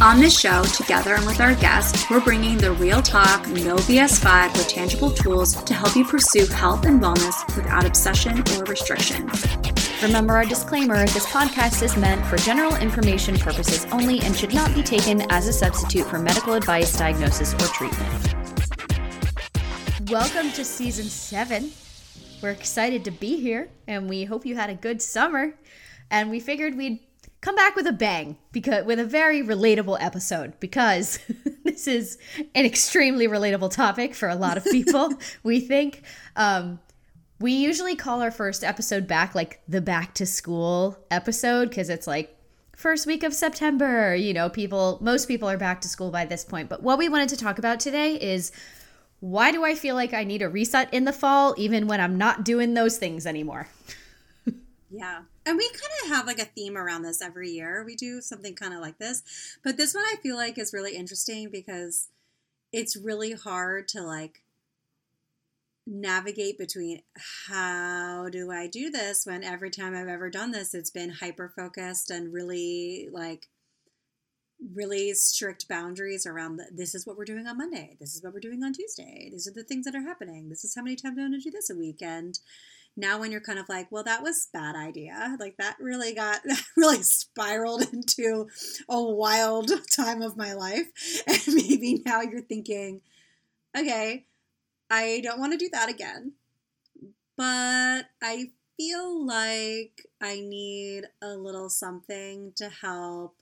On this show, together and with our guests, we're bringing the real talk, no BS vibe with tangible tools to help you pursue health and wellness without obsession or restriction. Remember our disclaimer this podcast is meant for general information purposes only and should not be taken as a substitute for medical advice, diagnosis, or treatment. Welcome to season seven. We're excited to be here and we hope you had a good summer. And we figured we'd come back with a bang because with a very relatable episode because this is an extremely relatable topic for a lot of people we think. Um, we usually call our first episode back like the back to school episode because it's like first week of september you know people most people are back to school by this point. But what we wanted to talk about today is why do i feel like i need a reset in the fall even when i'm not doing those things anymore? Yeah and we kind of have like a theme around this every year. We do something kind of like this. But this one I feel like is really interesting because it's really hard to like navigate between how do I do this when every time I've ever done this, it's been hyper focused and really like really strict boundaries around the, this is what we're doing on Monday. This is what we're doing on Tuesday. These are the things that are happening. This is how many times I'm going to do this a week. And now when you're kind of like well that was bad idea like that really got really spiraled into a wild time of my life. And maybe now you're thinking okay i don't want to do that again but i feel like i need a little something to help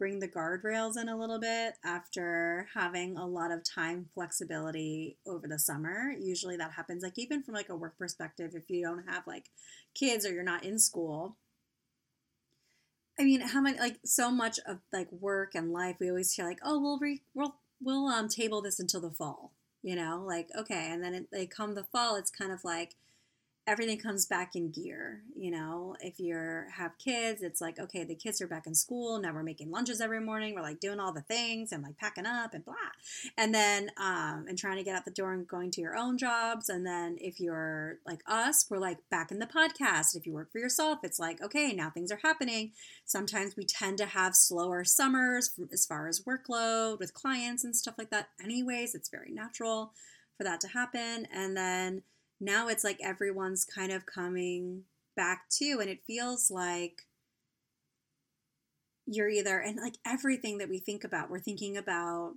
bring the guardrails in a little bit after having a lot of time flexibility over the summer. Usually that happens like even from like a work perspective if you don't have like kids or you're not in school. I mean, how many like so much of like work and life we always feel like, "Oh, we'll re- we'll we'll um table this until the fall." You know, like okay, and then it, they come the fall, it's kind of like everything comes back in gear you know? If you're have kids it's like okay the kids are back in school now we're making lunches every morning we're like doing all the things and like packing up and blah. And then um and trying to get out the door and going to your own jobs. And then if you're like us we're like back in the podcast. If you work for yourself it's like okay now things are happening. Sometimes we tend to have slower summers as far as workload with clients and stuff like that. Anyways it's very natural for that to happen. And then now it's like everyone's kind of coming back to and it feels like you're either and like everything that we think about we're thinking about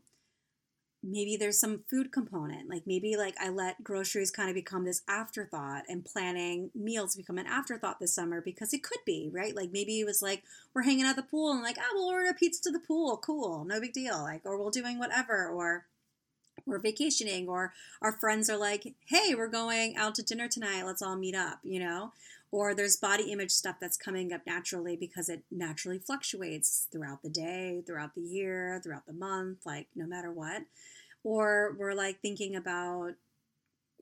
maybe there's some food component like maybe like i let groceries kind of become this afterthought and planning meals become an afterthought this summer because it could be right? Like maybe it was like we're hanging out the pool and like oh we'll order a pizza to the pool cool no big deal like or we're doing whatever or we're vacationing or our friends are like hey we're going out to dinner tonight. Let's all meet up you know? Or there's body image stuff that's coming up naturally because it naturally fluctuates throughout the day throughout the year throughout the month like no matter what. Or we're like thinking about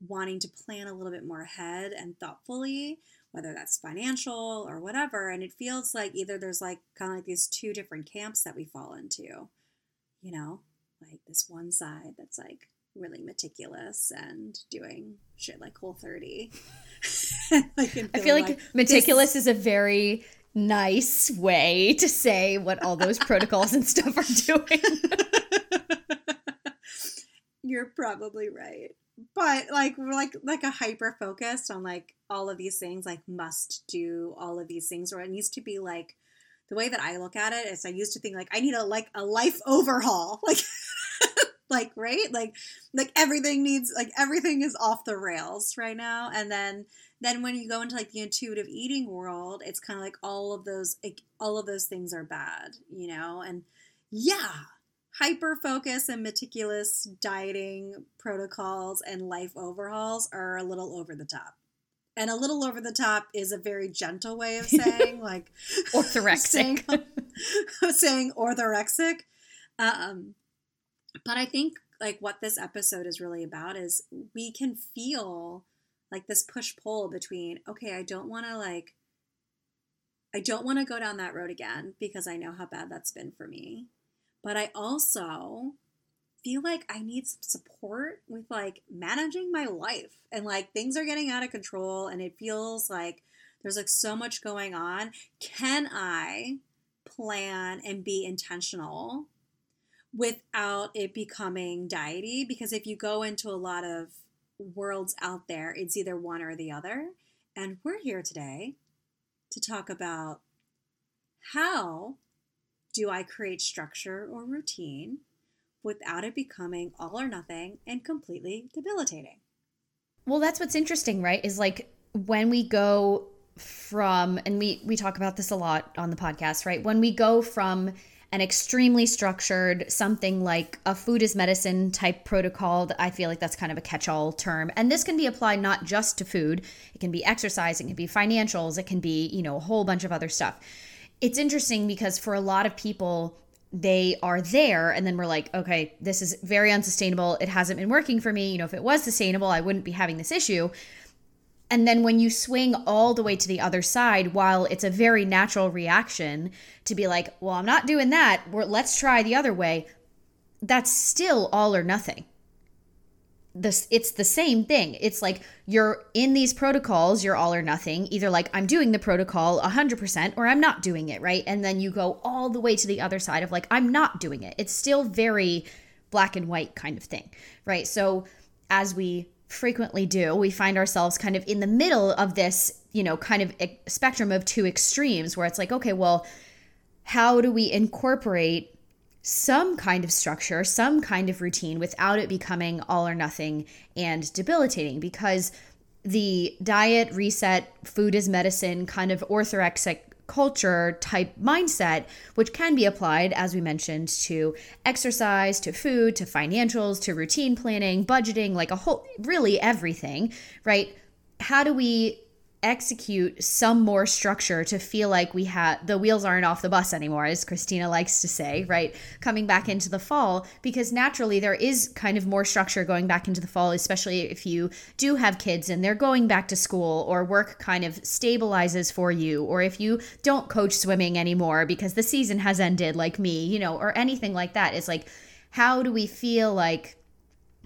wanting to plan a little bit more ahead and thoughtfully whether that's financial or whatever. And it feels like either there's like kind of like these two different camps that we fall into you know like this one side that's like really meticulous and doing shit like whole 30 like i feel like, like meticulous this... is a very nice way to say what all those protocols and stuff are doing. You're probably right. But like we're like like a hyper focused on like all of these things like must do all of these things or it needs to be like the way that I look at it is I used to think like I need a like a life overhaul. Like like right? Like like everything needs like everything is off the rails right now. And then then when you go into like the intuitive eating world, it's kind of like all of those like, all of those things are bad, you know? And yeah, hyper focus and meticulous dieting protocols and life overhauls are a little over the top and a little over the top is a very gentle way of saying like orthorexic saying, saying orthorexic um, but i think like what this episode is really about is we can feel like this push pull between, okay, I don't want to like, I don't want to go down that road again because I know how bad that's been for me. But I also feel like I need some support with like managing my life and like things are getting out of control and it feels like there's like so much going on. Can I plan and be intentional without it becoming diety? Because if you go into a lot of worlds out there, it's either one or the other. And we're here today to talk about how do I create structure or routine without it becoming all or nothing and completely debilitating. Well, that's what's interesting, right? Is like when we go from and we we talk about this a lot on the podcast, right? When we go from an extremely structured something like a food is medicine type protocol i feel like that's kind of a catch-all term. And this can be applied not just to food. It can be exercise it can be financials it can be you know a whole bunch of other stuff. It's interesting because for a lot of people they are there and then we're like okay this is very unsustainable. It hasn't been working for me. You know if it was sustainable i wouldn't be having this issue and then when you swing all the way to the other side while it's a very natural reaction to be like well i'm not doing that. Let's try the other way that's still all or nothing. This it's the same thing. It's like you're in these protocols you're all or nothing either like i'm doing the protocol 100% or i'm not doing it right? And then you go all the way to the other side of like i'm not doing it. It's still very black and white kind of thing right? So as we frequently do we find ourselves kind of in the middle of this you know kind of spectrum of two extremes where it's like okay well how do we incorporate some kind of structure, some kind of routine without it becoming all or nothing and debilitating? Because the diet, reset, food is medicine kind of orthorexic culture type mindset, which can be applied, as we mentioned, to exercise, to food, to financials, to routine planning, budgeting, like a whole, really everything, right? How do we execute some more structure to feel like we have the wheels aren't off the bus anymore as cristina likes to say right? Coming back into the fall because naturally there is kind of more structure going back into the fall especially if you do have kids and they're going back to school or work kind of stabilizes for you or if you don't coach swimming anymore because the season has ended like me you know or anything like that. It's like how do we feel like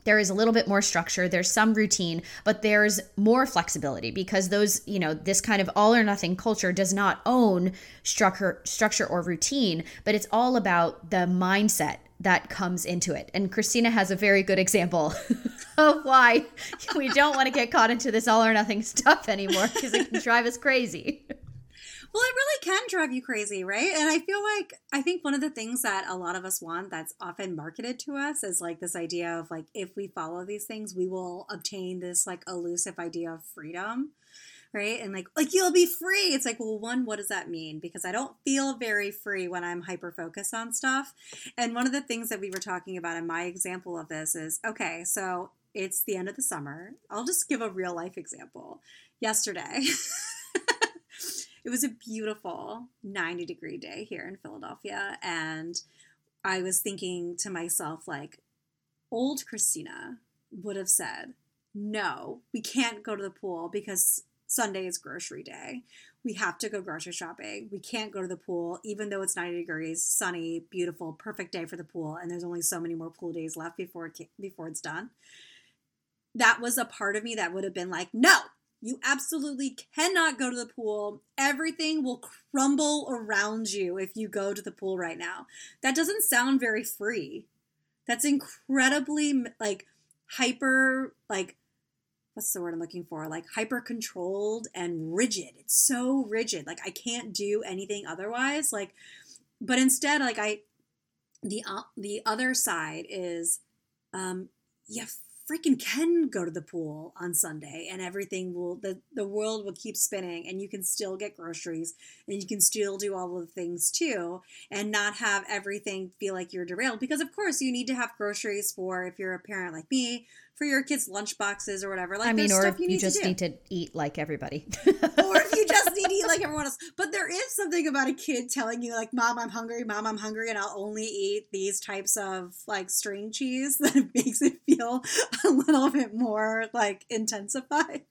there is a little bit more structure, there's some routine, but there's more flexibility because those, you know, this kind of all or nothing culture does not own structure structure or routine, but it's all about the mindset that comes into it. And Cristina has a very good example of why we don't want to get caught into this all or nothing stuff anymore because it can drive us crazy. Well, it really can drive you crazy, right? And I feel like I think one of the things that a lot of us want that's often marketed to us is like this idea of like if we follow these things, we will obtain this like elusive idea of freedom. Right. And like, like you'll be free. It's like, well, one, what does that mean? Because I don't feel very free when I'm hyper focused on stuff. And one of the things that we were talking about in my example of this is okay, so it's the end of the summer. I'll just give a real life example. Yesterday, it was a beautiful 90 degree day here in Philadelphia. And I was thinking to myself, like, old Cristina would have said, no, we can't go to the pool because Sunday is grocery day. We have to go grocery shopping. We can't go to the pool, even though it's 90 degrees, sunny, beautiful, perfect day for the pool. And there's only so many more pool days left before it, before it's done. That was a part of me that would have been like, no, you absolutely cannot go to the pool. Everything will crumble around you if you go to the pool right now. That doesn't sound very free. That's incredibly like hyper like what's the word I'm looking for? Like hyper controlled and rigid. It's so rigid. Like I can't do anything otherwise. Like but instead like I the uh, the other side is um you freaking can go to the pool on Sunday and everything will the the world will keep spinning and you can still get groceries and you can still do all of the things too and not have everything feel like you're derailed because of course you need to have groceries for if you're a parent like me for your kids' lunch boxes or whatever. Like, I mean, or if you, you just need to eat like everybody, or if you just to eat like everyone else. But there is something about a kid telling you, like, "Mom, I'm hungry. Mom, I'm hungry," and I'll only eat these types of like string cheese that makes it feel a little bit more like intensified.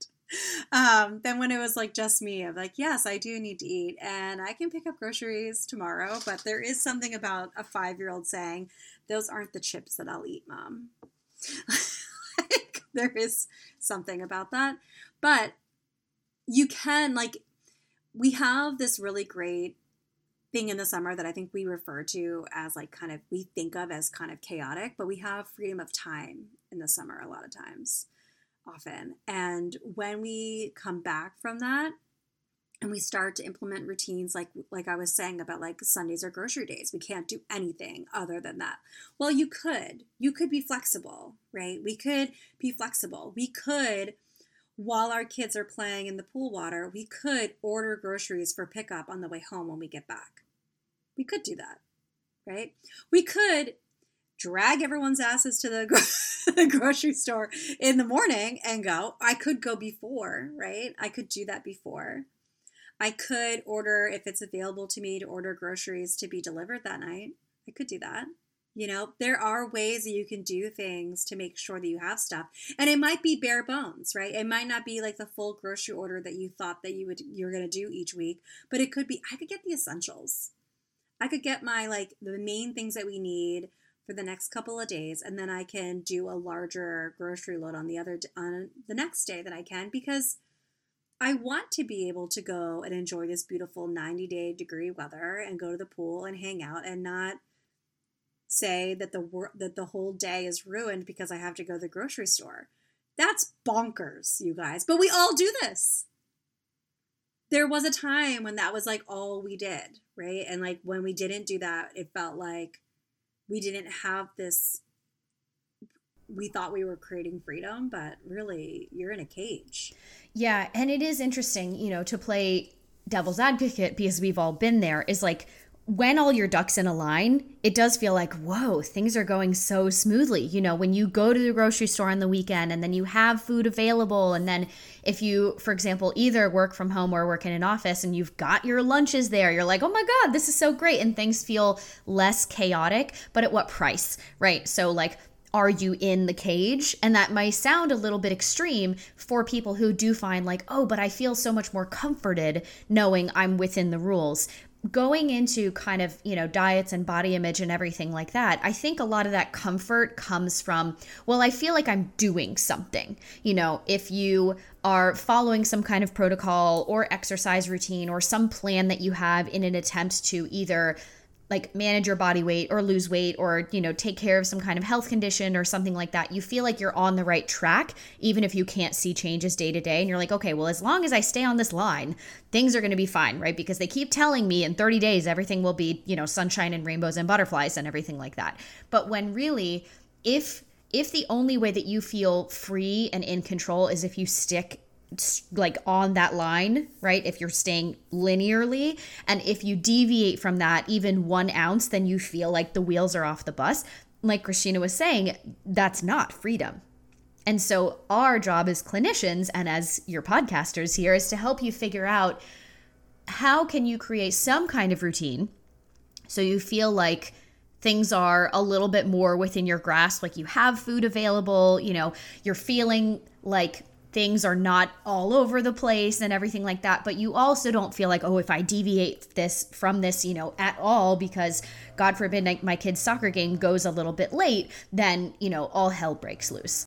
um, then when it was like just me, I'm like, yes, I do need to eat, and I can pick up groceries tomorrow. But there is something about a five year old saying, "Those aren't the chips that I'll eat, mom." like, there is something about that, but you can like we have this really great thing in the summer that I think we refer to as like kind of we think of as kind of chaotic, but we have freedom of time in the summer a lot of times, often. And when we come back from that and we start to implement routines like like I was saying about like Sundays or grocery days, we can't do anything other than that. Well, you could. You could be flexible, right? We could be flexible. We could while our kids are playing in the pool water, we could order groceries for pickup on the way home when we get back. We could do that, right? We could drag everyone's asses to the, gro- the grocery store in the morning and go. I could go before, right? I could do that before. I could order, if it's available to me, to order groceries to be delivered that night. I could do that. You know, there are ways that you can do things to make sure that you have stuff. And it might be bare bones, right? It might not be like the full grocery order that you thought that you would you're going to do each week, but it could be I could get the essentials. I could get my like the main things that we need for the next couple of days and then I can do a larger grocery load on the other on the next day that I can because I want to be able to go and enjoy this beautiful 90 day degree weather and go to the pool and hang out and not say that the wor- that the whole day is ruined because I have to go to the grocery store. That's bonkers, you guys. But we all do this. There was a time when that was like all we did, right? And like when we didn't do that, it felt like we didn't have this we thought we were creating freedom, but really you're in a cage. Yeah, and it is interesting, you know, to play devil's advocate because we've all been there is like when all your ducks in a line, it does feel like, whoa, things are going so smoothly. You know, when you go to the grocery store on the weekend and then you have food available, and then if you, for example, either work from home or work in an office and you've got your lunches there, you're like, oh my God, this is so great. And things feel less chaotic, but at what price, right? So, like, are you in the cage? And that might sound a little bit extreme for people who do find, like, oh, but I feel so much more comforted knowing I'm within the rules going into kind of you know diets and body image and everything like that i think a lot of that comfort comes from well i feel like i'm doing something. You know if you are following some kind of protocol or exercise routine or some plan that you have in an attempt to either like manage your body weight or lose weight or you know take care of some kind of health condition or something like that you feel like you're on the right track even if you can't see changes day to day and you're like okay well as long as i stay on this line things are going to be fine right? Because they keep telling me in 30 days everything will be you know sunshine and rainbows and butterflies and everything like that. But when really if if the only way that you feel free and in control is if you stick like on that line, right? If you're staying linearly, and if you deviate from that even one ounce, then you feel like the wheels are off the bus. Like Cristina was saying, that's not freedom. And so, our job as clinicians and as your podcasters here is to help you figure out how can you create some kind of routine so you feel like things are a little bit more within your grasp like you have food available you know you're feeling like things are not all over the place and everything like that but you also don't feel like oh if i deviate this from this you know at all because god forbid my kid's soccer game goes a little bit late then you know all hell breaks loose.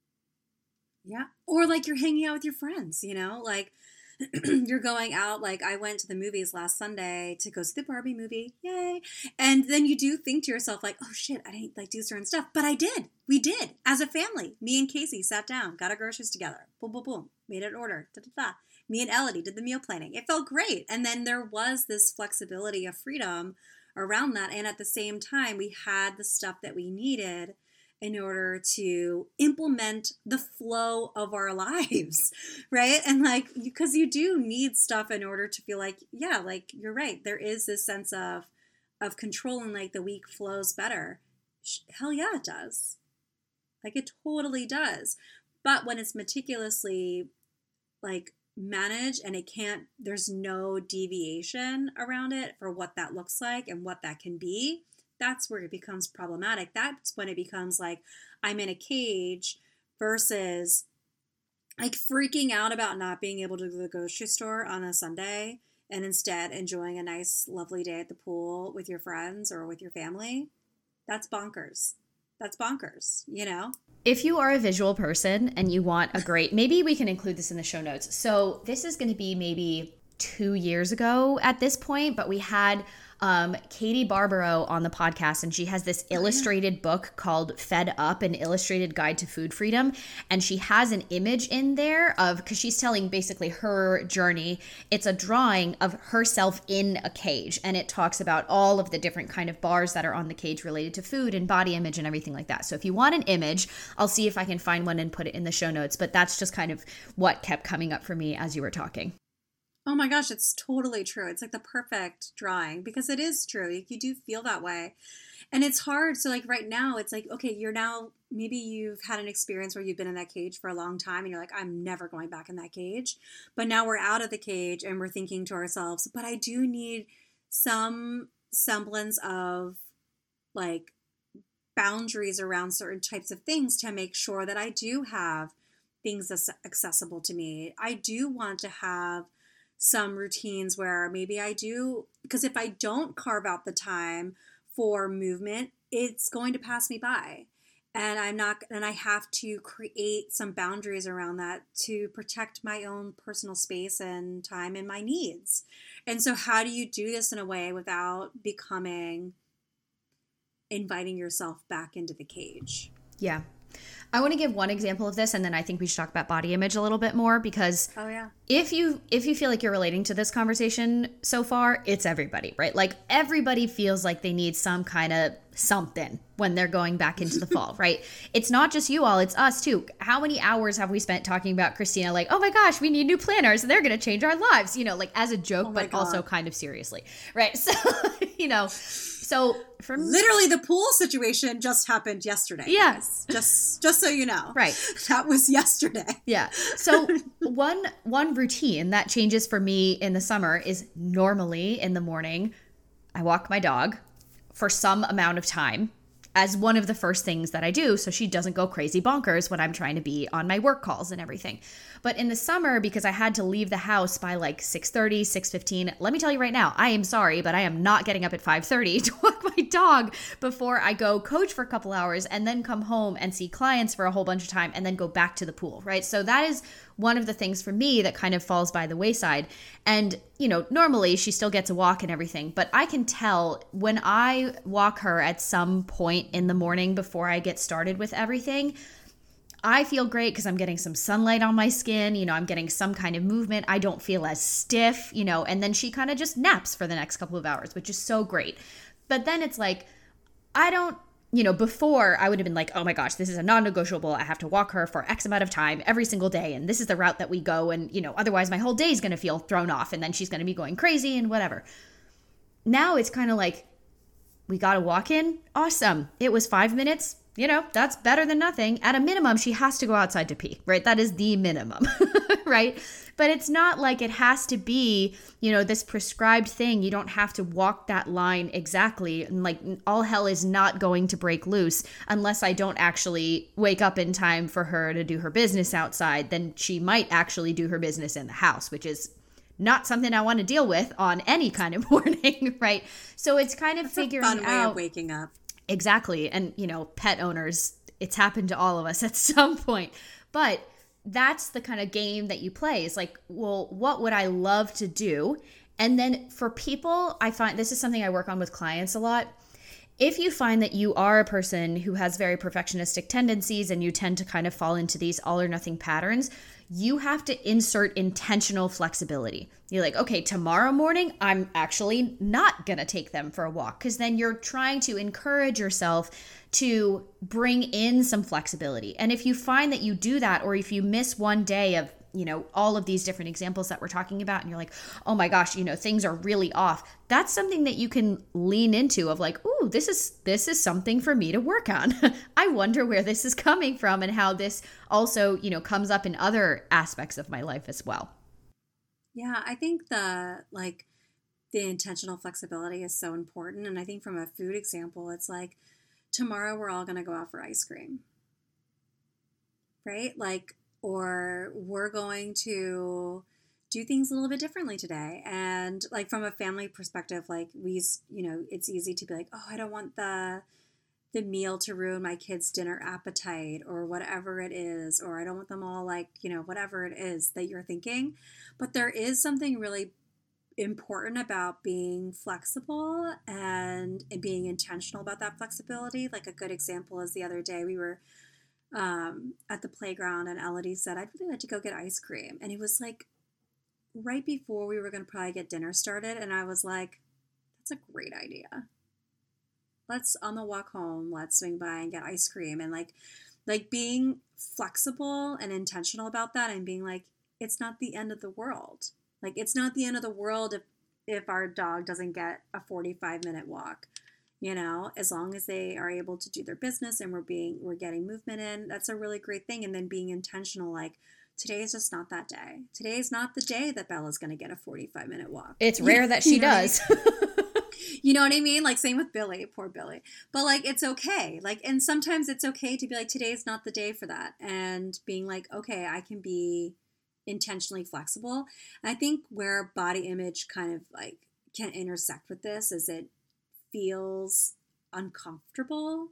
Yeah. Or like you're hanging out with your friends you know? Like you're going out like I went to the movies last Sunday to go see the Barbie movie. Yay. And then you do think to yourself like, "Oh shit, I didn't like do certain stuff." But I did. We did. As a family. Me and Casey sat down, got our groceries together. Boom boom boom. Made an order. Da da da. Me and Elodie did the meal planning. It felt great. And then there was this flexibility of freedom around that and at the same time we had the stuff that we needed in order to implement the flow of our lives, right? And like, because you do need stuff in order to feel like, yeah, like you're right. There is this sense of of control and like the week flows better. Hell yeah, it does. Like it totally does. But when it's meticulously like managed and it can't, there's no deviation around it for what that looks like and what that can be that's where it becomes problematic. That's when it becomes like I'm in a cage versus like freaking out about not being able to go to the grocery store on a Sunday and instead enjoying a nice, lovely day at the pool with your friends or with your family, that's bonkers. That's bonkers, you know? If you are a visual person and you want a great, maybe we can include this in the show notes. So this is going to be maybe two years ago at this point, but we had um, Katie Barbaro on the podcast, and she has this illustrated book called Fed Up An Illustrated Guide to Food Freedom. And she has an image in there of, because she's telling basically her journey. It's a drawing of herself in a cage, and it talks about all of the different kind of bars that are on the cage related to food and body image and everything like that. So if you want an image, I'll see if I can find one and put it in the show notes. But that's just kind of what kept coming up for me as you were talking. Oh my gosh, it's totally true. It's like the perfect drawing because it is true. You, you do feel that way. And it's hard. So, like right now, it's like, okay, you're now, maybe you've had an experience where you've been in that cage for a long time and you're like, I'm never going back in that cage. But now we're out of the cage and we're thinking to ourselves, but I do need some semblance of like boundaries around certain types of things to make sure that I do have things accessible to me. I do want to have some routines where maybe I do, because if I don't carve out the time for movement, it's going to pass me by. And I'm not, and I have to create some boundaries around that to protect my own personal space and time and my needs. And so, how do you do this in a way without becoming inviting yourself back into the cage? Yeah. I want to give one example of this and then I think we should talk about body image a little bit more because Oh yeah. If you if you feel like you're relating to this conversation so far, it's everybody, right? Like everybody feels like they need some kind of something when they're going back into the fall, right? It's not just you all, it's us too. How many hours have we spent talking about Cristina like, "Oh my gosh, we need new planners and they're going to change our lives," you know, like as a joke oh but God. also kind of seriously. Right? So, you know, so literally the pool situation just happened yesterday. Yes. Yeah. Just just so you know. Right. That was yesterday. Yeah. So one one routine that changes for me in the summer is normally in the morning I walk my dog for some amount of time as one of the first things that I do so she doesn't go crazy bonkers when I'm trying to be on my work calls and everything. But in the summer because I had to leave the house by like 6:30, 6:15, let me tell you right now, I am sorry, but I am not getting up at 5:30 to walk my dog before I go coach for a couple hours and then come home and see clients for a whole bunch of time and then go back to the pool, right? So that is one of the things for me that kind of falls by the wayside. And, you know, normally she still gets a walk and everything, but I can tell when I walk her at some point in the morning before I get started with everything. I feel great because I'm getting some sunlight on my skin. You know, I'm getting some kind of movement. I don't feel as stiff, you know, and then she kind of just naps for the next couple of hours, which is so great. But then it's like, I don't you know, before I would have been like, oh my gosh, this is a non negotiable. I have to walk her for X amount of time every single day. And this is the route that we go. And, you know, otherwise my whole day is going to feel thrown off. And then she's going to be going crazy and whatever. Now it's kind of like, we got to walk in. Awesome. It was five minutes. You know, that's better than nothing. At a minimum, she has to go outside to pee, right? That is the minimum, right? but it's not like it has to be, you know, this prescribed thing. You don't have to walk that line exactly. And like all hell is not going to break loose unless I don't actually wake up in time for her to do her business outside. Then she might actually do her business in the house, which is not something I want to deal with on any kind of morning, right? So it's kind of That's figuring a fun out way of waking up. Exactly. And you know, pet owners, it's happened to all of us at some point. But that's the kind of game that you play is like well what would i love to do and then for people i find this is something i work on with clients a lot if you find that you are a person who has very perfectionistic tendencies and you tend to kind of fall into these all or nothing patterns you have to insert intentional flexibility. You're like, okay, tomorrow morning, I'm actually not going to take them for a walk because then you're trying to encourage yourself to bring in some flexibility. And if you find that you do that, or if you miss one day of you know all of these different examples that we're talking about and you're like oh my gosh you know things are really off. That's something that you can lean into of like ooh this is this is something for me to work on. I wonder where this is coming from and how this also you know comes up in other aspects of my life as well. Yeah i think the like the intentional flexibility is so important and i think from a food example it's like tomorrow we're all going to go out for ice cream. Right? Like or we're going to do things a little bit differently today. And like from a family perspective, like we, you know, it's easy to be like, oh, I don't want the the meal to ruin my kids' dinner appetite or whatever it is, or I don't want them all like, you know, whatever it is that you're thinking. But there is something really important about being flexible and being intentional about that flexibility. Like a good example is the other day we were um, at the playground and Elodie said, I'd really like to go get ice cream. And it was like right before we were going to probably get dinner started. And I was like, that's a great idea. Let's on the walk home, let's swing by and get ice cream. And like, like being flexible and intentional about that and being like, it's not the end of the world like it's not the end of the world if if our dog doesn't get a 45 minute walk. You know, as long as they are able to do their business and we're being we're getting movement in, that's a really great thing and then being intentional like today is just not that day. Today is not the day that Bella's going to get a 45 minute walk. It's rare that she you know does. I mean? you know what I mean? Like same with Billy, poor Billy. But like it's okay. Like and sometimes it's okay to be like today is not the day for that and being like okay, I can be intentionally flexible. And I think where body image kind of like can intersect with this is it feels uncomfortable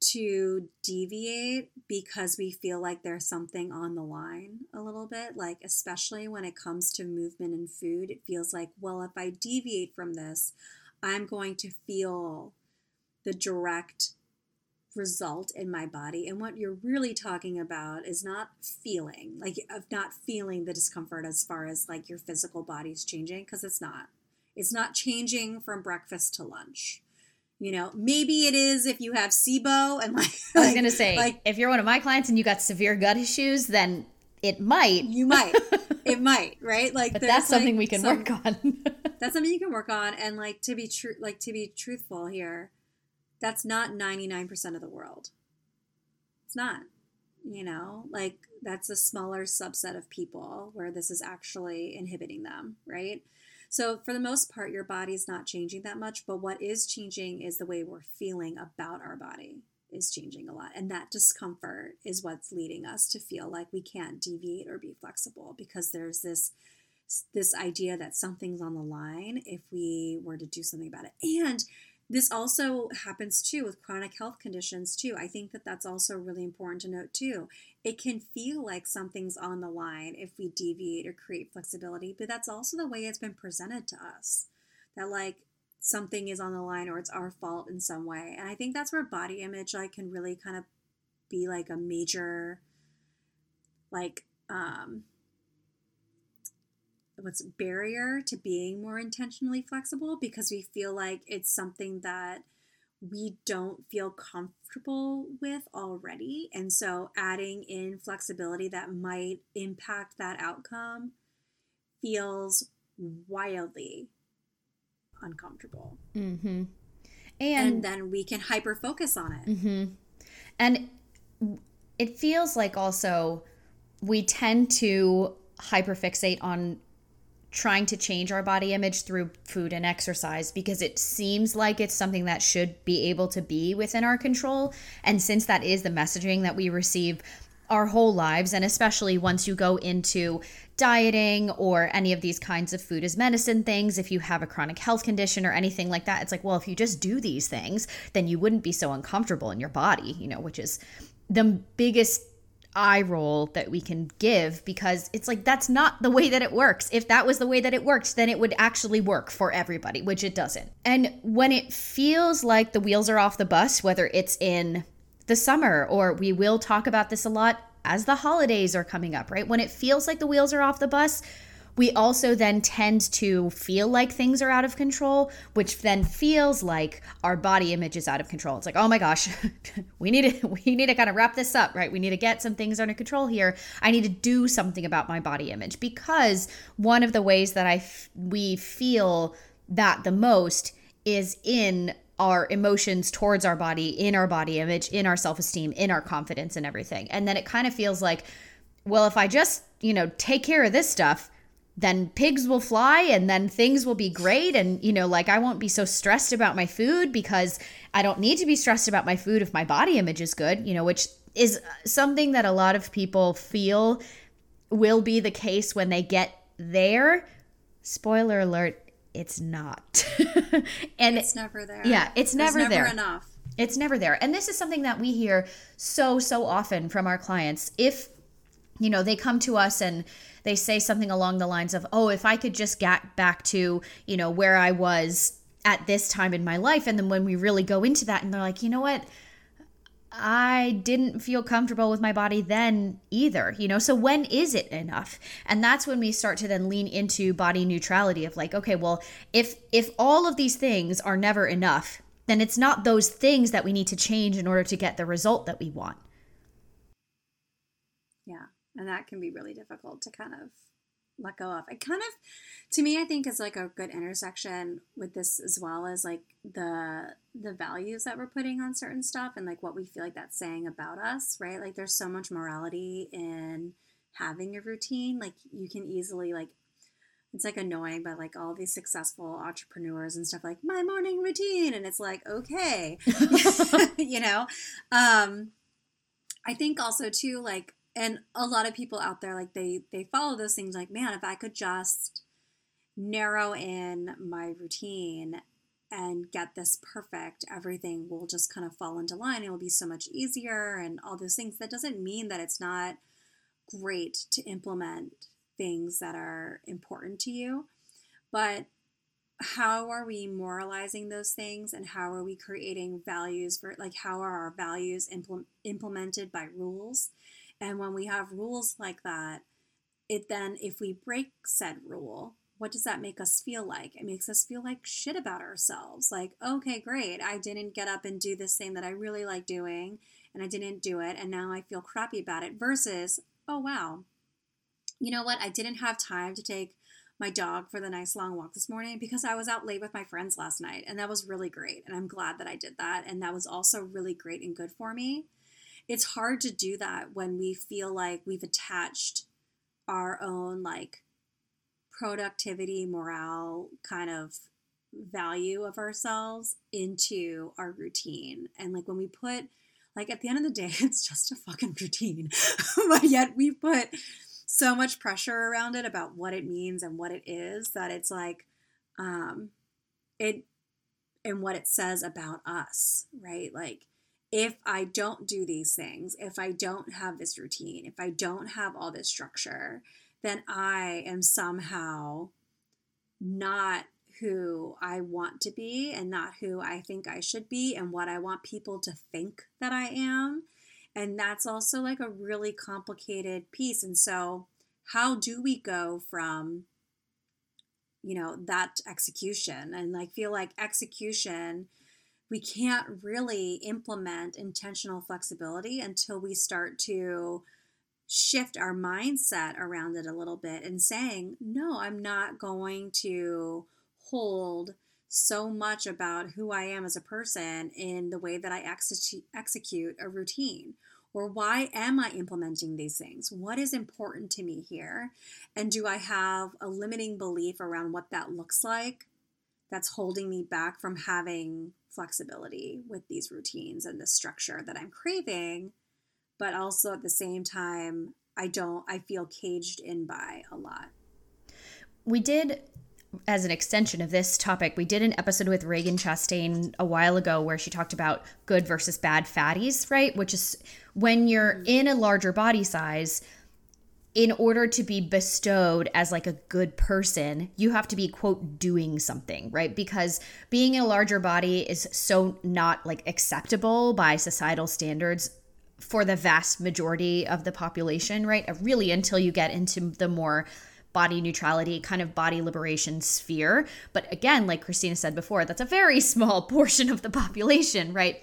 to deviate because we feel like there's something on the line a little bit like especially when it comes to movement and food it feels like well if i deviate from this i'm going to feel the direct result in my body. And what you're really talking about is not feeling, like of not feeling the discomfort as far as like your physical body's changing, because it's not. It's not changing from breakfast to lunch. You know, maybe it is if you have SIBO and like. I was gonna say, like, if you're one of my clients and you got severe gut issues, then it might. You might. it might, right? Like, but that's something like we can some, work on. that's something you can work on, and like to be true, like to be truthful here that's not 99% of the world. It's not, you know, like that's a smaller subset of people where this is actually inhibiting them, right? So, for the most part, your body's not changing that much, but what is changing is the way we're feeling about our body is changing a lot. And that discomfort is what's leading us to feel like we can't deviate or be flexible because there's this this idea that something's on the line if we were to do something about it. And this also happens too with chronic health conditions too. I think that that's also really important to note too. It can feel like something's on the line if we deviate or create flexibility, but that's also the way it's been presented to us. That like something is on the line or it's our fault in some way. And I think that's where body image like can really kind of be like a major like um what's barrier to being more intentionally flexible because we feel like it's something that we don't feel comfortable with already. And so adding in flexibility that might impact that outcome feels wildly uncomfortable. Mm-hmm. And, and, then we can hyper focus on it. Mm-hmm. And it feels like also we tend to hyperfixate on trying to change our body image through food and exercise because it seems like it's something that should be able to be within our control. And since that is the messaging that we receive our whole lives, and especially once you go into dieting or any of these kinds of food as medicine things, if you have a chronic health condition or anything like that, it's like, well, if you just do these things, then you wouldn't be so uncomfortable in your body, you know, which is the biggest eye roll that we can give because it's like that's not the way that it works. If that was the way that it worked, then it would actually work for everybody, which it doesn't. And when it feels like the wheels are off the bus, whether it's in the summer or we will talk about this a lot as the holidays are coming up, right? When it feels like the wheels are off the bus, we also then tend to feel like things are out of control, which then feels like our body image is out of control. It's like, oh my gosh, we need to we need to kind of wrap this up, right? We need to get some things under control here. I need to do something about my body image because one of the ways that I f- we feel that the most is in our emotions towards our body, in our body image, in our self-esteem, in our confidence and everything. And then it kind of feels like well, if I just, you know, take care of this stuff, then pigs will fly and then things will be great and you know like I won't be so stressed about my food because I don't need to be stressed about my food if my body image is good you know which is something that a lot of people feel will be the case when they get there. Spoiler alert, it's not. and it's never there. Yeah, it's never, never there. enough. It's never there. And this is something that we hear so, so often from our clients. If, you know, they come to us and they say something along the lines of, oh, if I could just get back to, you know, where I was at this time in my life. And then when we really go into that and they're like, you know what? I didn't feel comfortable with my body then either, you know? So when is it enough? And that's when we start to then lean into body neutrality of like, okay, well, if if all of these things are never enough, then it's not those things that we need to change in order to get the result that we want. And that can be really difficult to kind of let go of. It kind of, to me, I think is like a good intersection with this as well as like the the values that we're putting on certain stuff and like what we feel like that's saying about us, right? Like there's so much morality in having a routine. Like you can easily like it's like annoying but like all these successful entrepreneurs and stuff like my morning routine and it's like okay you know um i think also too like and a lot of people out there like they they follow those things like man if i could just narrow in my routine and get this perfect everything will just kind of fall into line. It will be so much easier and all those things. That doesn't mean that it's not great to implement things that are important to you. But how are we moralizing those things and how are we creating values for like how are our values impl- implemented by rules and when we have rules like that, it then, if we break said rule, what does that make us feel like? It makes us feel like shit about ourselves. Like, okay, great, I didn't get up and do this thing that I really like doing, and I didn't do it, and now I feel crappy about it. Versus, oh, wow, you know what? I didn't have time to take my dog for the nice long walk this morning because I was out late with my friends last night, and that was really great. And I'm glad that I did that. And that was also really great and good for me it's hard to do that when we feel like we've attached our own like productivity, morale kind of value of ourselves into our routine. And like when we put, like at the end of the day, it's just a fucking routine, but yet we put so much pressure around it about what it means and what it is that it's like, um, it, and what it says about us, right? Like, if I don't do these things, if I don't have this routine, if I don't have all this structure, then I am somehow not who I want to be and not who I think I should be and what I want people to think that I am. And that's also like a really complicated piece. And so, how do we go from, you know, that execution and like feel like execution? We can't really implement intentional flexibility until we start to shift our mindset around it a little bit and saying, no, I'm not going to hold so much about who I am as a person in the way that I execute execute a routine. Or why am I implementing these things? What is important to me here? And do I have a limiting belief around what that looks like that's holding me back from having flexibility with these routines and the structure that I'm craving, but also at the same time, I don't, I feel caged in by a lot. We did as an extension of this topic, we did an episode with Ragen Chastain a while ago where she talked about good versus bad fatties, right? Which is when you're mm-hmm. in a larger body size, in order to be bestowed as like a good person, you have to be quote doing something, right? Because being in a larger body is so not like acceptable by societal standards for the vast majority of the population, right? Really until you get into the more body neutrality kind of body liberation sphere. But again, like Cristina said before, that's a very small portion of the population, right?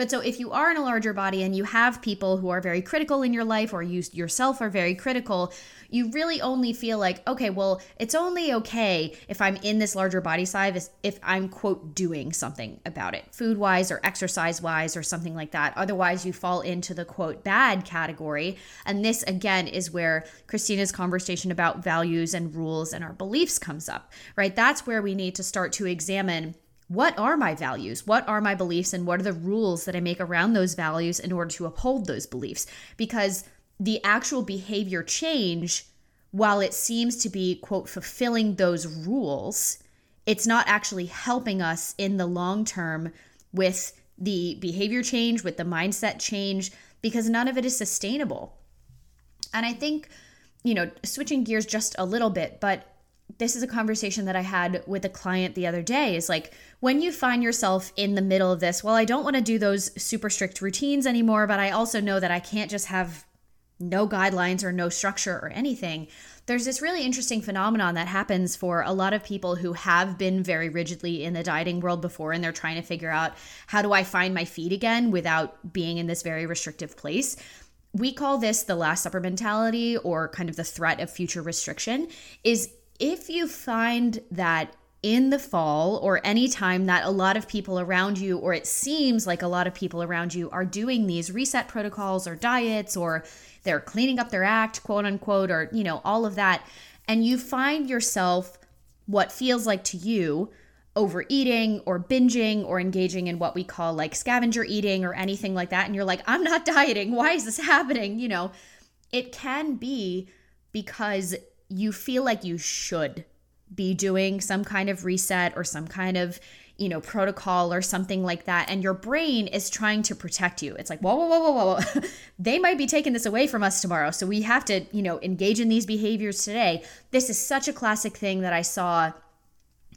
But so if you are in a larger body and you have people who are very critical in your life or you yourself are very critical, you really only feel like, okay, well, it's only okay if I'm in this larger body size if I'm, quote, doing something about it, food wise or exercise wise or something like that. Otherwise, you fall into the, quote, bad category. And this, again, is where Cristina's conversation about values and rules and our beliefs comes up, right? That's where we need to start to examine what are my values? What are my beliefs? And what are the rules that I make around those values in order to uphold those beliefs? Because the actual behavior change, while it seems to be, quote, fulfilling those rules, it's not actually helping us in the long term with the behavior change, with the mindset change, because none of it is sustainable. And I think, you know, switching gears just a little bit, but this is a conversation that I had with a client the other day is like when you find yourself in the middle of this, well, I don't want to do those super strict routines anymore, but I also know that I can't just have no guidelines or no structure or anything. There's this really interesting phenomenon that happens for a lot of people who have been very rigidly in the dieting world before and they're trying to figure out how do I find my feet again without being in this very restrictive place. We call this the last supper mentality or kind of the threat of future restriction is if you find that in the fall or anytime that a lot of people around you, or it seems like a lot of people around you, are doing these reset protocols or diets or they're cleaning up their act, quote unquote, or, you know, all of that, and you find yourself what feels like to you overeating or binging or engaging in what we call like scavenger eating or anything like that, and you're like, I'm not dieting. Why is this happening? You know, it can be because you feel like you should be doing some kind of reset or some kind of you know protocol or something like that. And your brain is trying to protect you. It's like whoa whoa whoa whoa whoa they might be taking this away from us tomorrow. So we have to you know engage in these behaviors today. This is such a classic thing that i saw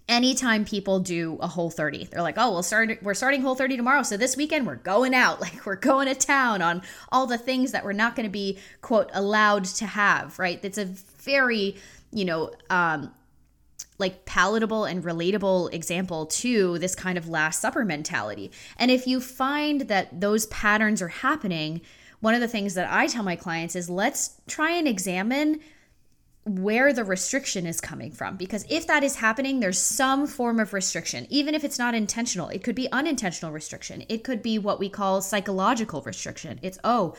anytime people do a Whole30 they're like oh we'll start we're starting Whole30 tomorrow. So this weekend we're going out. Like we're going to town on all the things that we're not going to be quote allowed to have right? It's a very you know um like palatable and relatable example to this kind of last supper mentality and if you find that those patterns are happening one of the things that i tell my clients is let's try and examine where the restriction is coming from. Because if that is happening, there's some form of restriction, even if it's not intentional. It could be unintentional restriction, it could be what we call psychological restriction. It's, oh,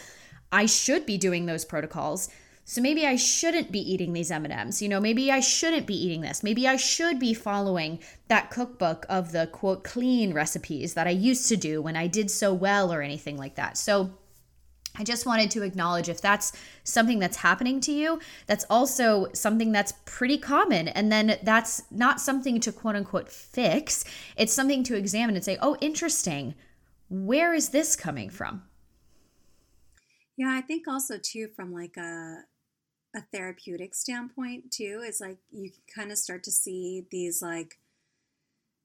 I should be doing those protocols. So maybe I shouldn't be eating these M&Ms. You know, maybe I shouldn't be eating this. Maybe I should be following that cookbook of the quote clean recipes that I used to do when I did so well or anything like that. So I just wanted to acknowledge if that's something that's happening to you, that's also something that's pretty common. And then that's not something to quote unquote fix, it's something to examine and say, oh, interesting. Where is this coming from? Yeah, I think also too from like a a therapeutic standpoint too is like you can kind of start to see these like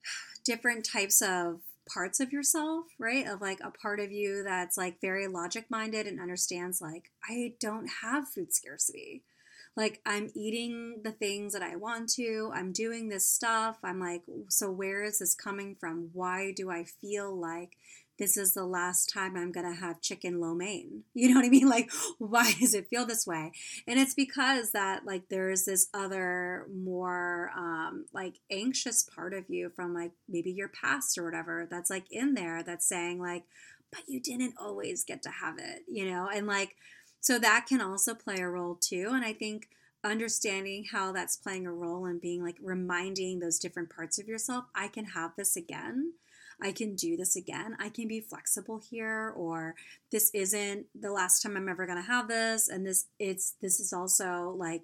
different types of parts of yourself, right? Of like a part of you that's like very logic minded and understands, like, I don't have food scarcity. Like, I'm eating the things that I want to, I'm doing this stuff. I'm like, so where is this coming from? Why do I feel like this is the last time I'm going to have chicken lo mein. You know what I mean? Like, why does it feel this way? And it's because that, like, there's this other more, um, like, anxious part of you from, like, maybe your past or whatever that's, like, in there that's saying, like, but you didn't always get to have it, you know? And, like, so that can also play a role too. And I think understanding how that's playing a role and being like reminding those different parts of yourself, I can have this again I can do this again. I can be flexible here or this isn't the last time I'm ever going to have this and this it's this is also like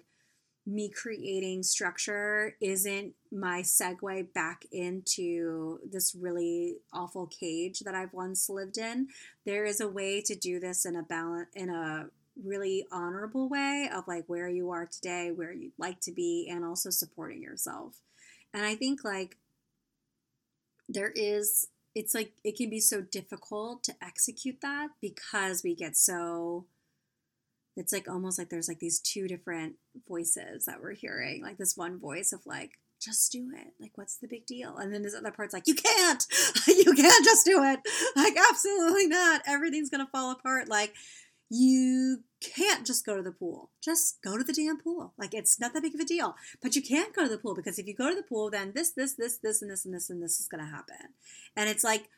me creating structure isn't my segue back into this really awful cage that I've once lived in. There is a way to do this in a balance in a really honorable way of like where you are today, where you'd like to be, and also supporting yourself. And I think like there is it's like it can be so difficult to execute that because we get so it's like almost like there's like these two different voices that we're hearing like this one voice of like just do it. Like what's the big deal? And then this other part's like you can't. You can't just do it. Like absolutely not. Everything's gonna fall apart. Like you can't just go to the pool. Just go to the damn pool. Like it's not that big of a deal. But you can't go to the pool because if you go to the pool, then this, this, this, this, and this, and this, and this is going to happen. And it's like,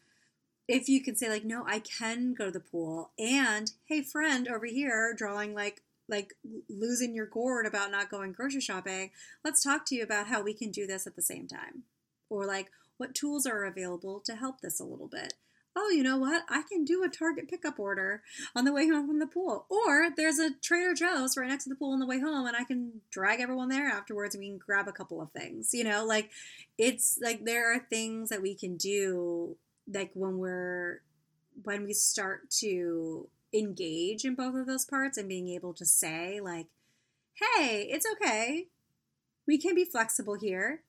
if you can say like, no, I can go to the pool. And hey, friend over here drawing like, like losing your gourd about not going grocery shopping. Let's talk to you about how we can do this at the same time. Or like, what tools are available to help this a little bit oh, you know what? I can do a Target pickup order on the way home from the pool. Or there's a Trader Joe's right next to the pool on the way home, and I can drag everyone there afterwards and we can grab a couple of things. You know, like it's like there are things that we can do, like when we're, when we start to engage in both of those parts and being able to say, like, hey, it's okay. We can be flexible here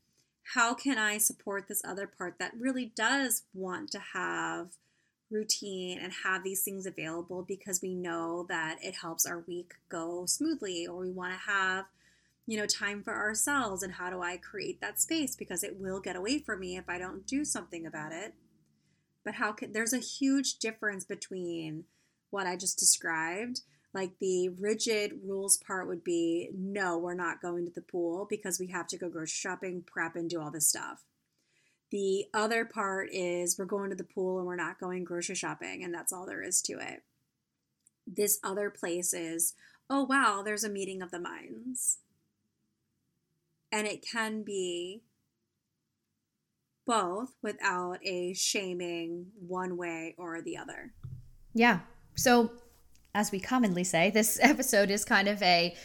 how can I support this other part that really does want to have routine and have these things available because we know that it helps our week go smoothly or we want to have you know time for ourselves and how do I create that space because it will get away from me if I don't do something about it. But how can there's a huge difference between what I just described like the rigid rules part would be no, we're not going to the pool because we have to go grocery shopping, prep, and do all this stuff. The other part is we're going to the pool and we're not going grocery shopping, and that's all there is to it. This other place is, oh wow, there's a meeting of the minds. And it can be both without a shaming one way or the other. Yeah. So as we commonly say, this episode is kind of a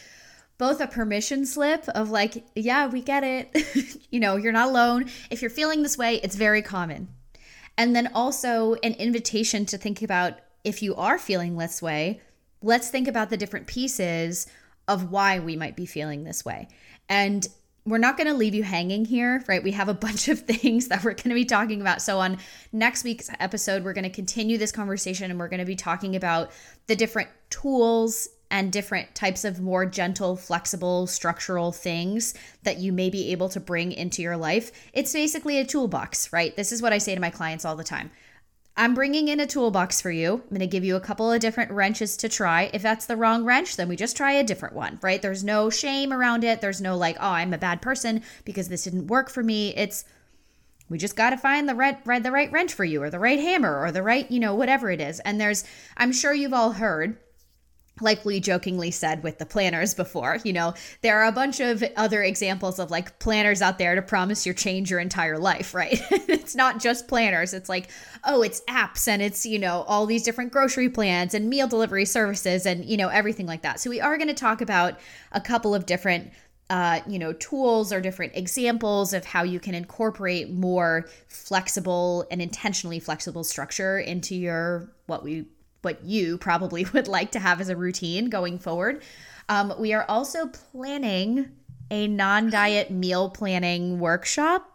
both a permission slip of like, yeah, we get it. you know, you're not alone. If you're feeling this way, it's very common. And then also an invitation to think about if you are feeling this way, let's think about the different pieces of why we might be feeling this way. And we're not going to leave you hanging here, right? We have a bunch of things that we're going to be talking about. So, on next week's episode, we're going to continue this conversation and we're going to be talking about the different tools and different types of more gentle, flexible, structural things that you may be able to bring into your life. It's basically a toolbox, right? This is what I say to my clients all the time. I'm bringing in a toolbox for you. I'm going to give you a couple of different wrenches to try. If that's the wrong wrench, then we just try a different one, right? There's no shame around it. There's no like, oh, I'm a bad person because this didn't work for me. It's we just got to find the right, the right wrench for you or the right hammer or the right, you know, whatever it is. And there's I'm sure you've all heard like we jokingly said with the planners before, you know, there are a bunch of other examples of like planners out there to promise you change your entire life, right? it's not just planners. It's like, oh, it's apps and it's, you know, all these different grocery plans and meal delivery services and, you know, everything like that. So we are going to talk about a couple of different uh, you know, tools or different examples of how you can incorporate more flexible and intentionally flexible structure into your what we what you probably would like to have as a routine going forward. Um, we are also planning a non-diet meal planning workshop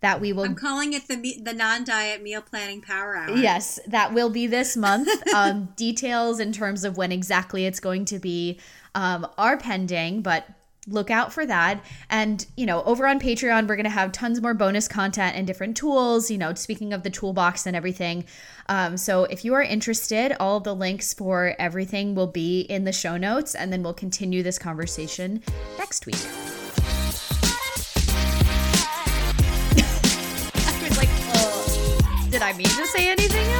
that we will. I'm calling it the the non-diet meal planning power hour. Yes, that will be this month. um, details in terms of when exactly it's going to be um, are pending, but look out for that. And, you know, over on Patreon, we're going to have tons more bonus content and different tools, you know, speaking of the toolbox and everything. Um, so if you are interested, all the links for everything will be in the show notes, and then we'll continue this conversation next week. I was like, oh, did I mean to say anything else?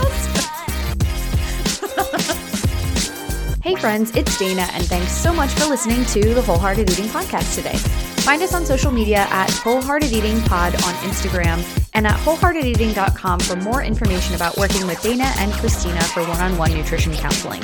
Hey friends, it's Dana, and thanks so much for listening to the Wholehearted Eating Podcast today. Find us on social media at Wholehearted Eating Pod on Instagram and at wholeheartedeating.com for more information about working with Dana and Cristina for one on one nutrition counseling.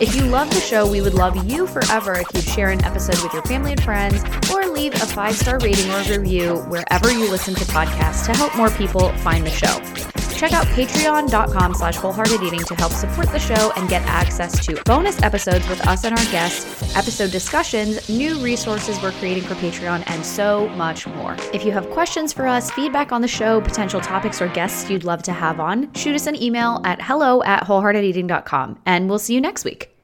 If you love the show, we would love you forever if you'd share an episode with your family and friends or leave a five star rating or review wherever you listen to podcasts to help more people find the show. Check out patreon.com slash wholehearted eating to help support the show and get access to bonus episodes with us and our guests, episode discussions, new resources we're creating for Patreon, and so much more. If you have questions for us, feedback on the show, potential topics or guests you'd love to have on, shoot us an email at hello at wholeheartedeating.com, and we'll see you next week.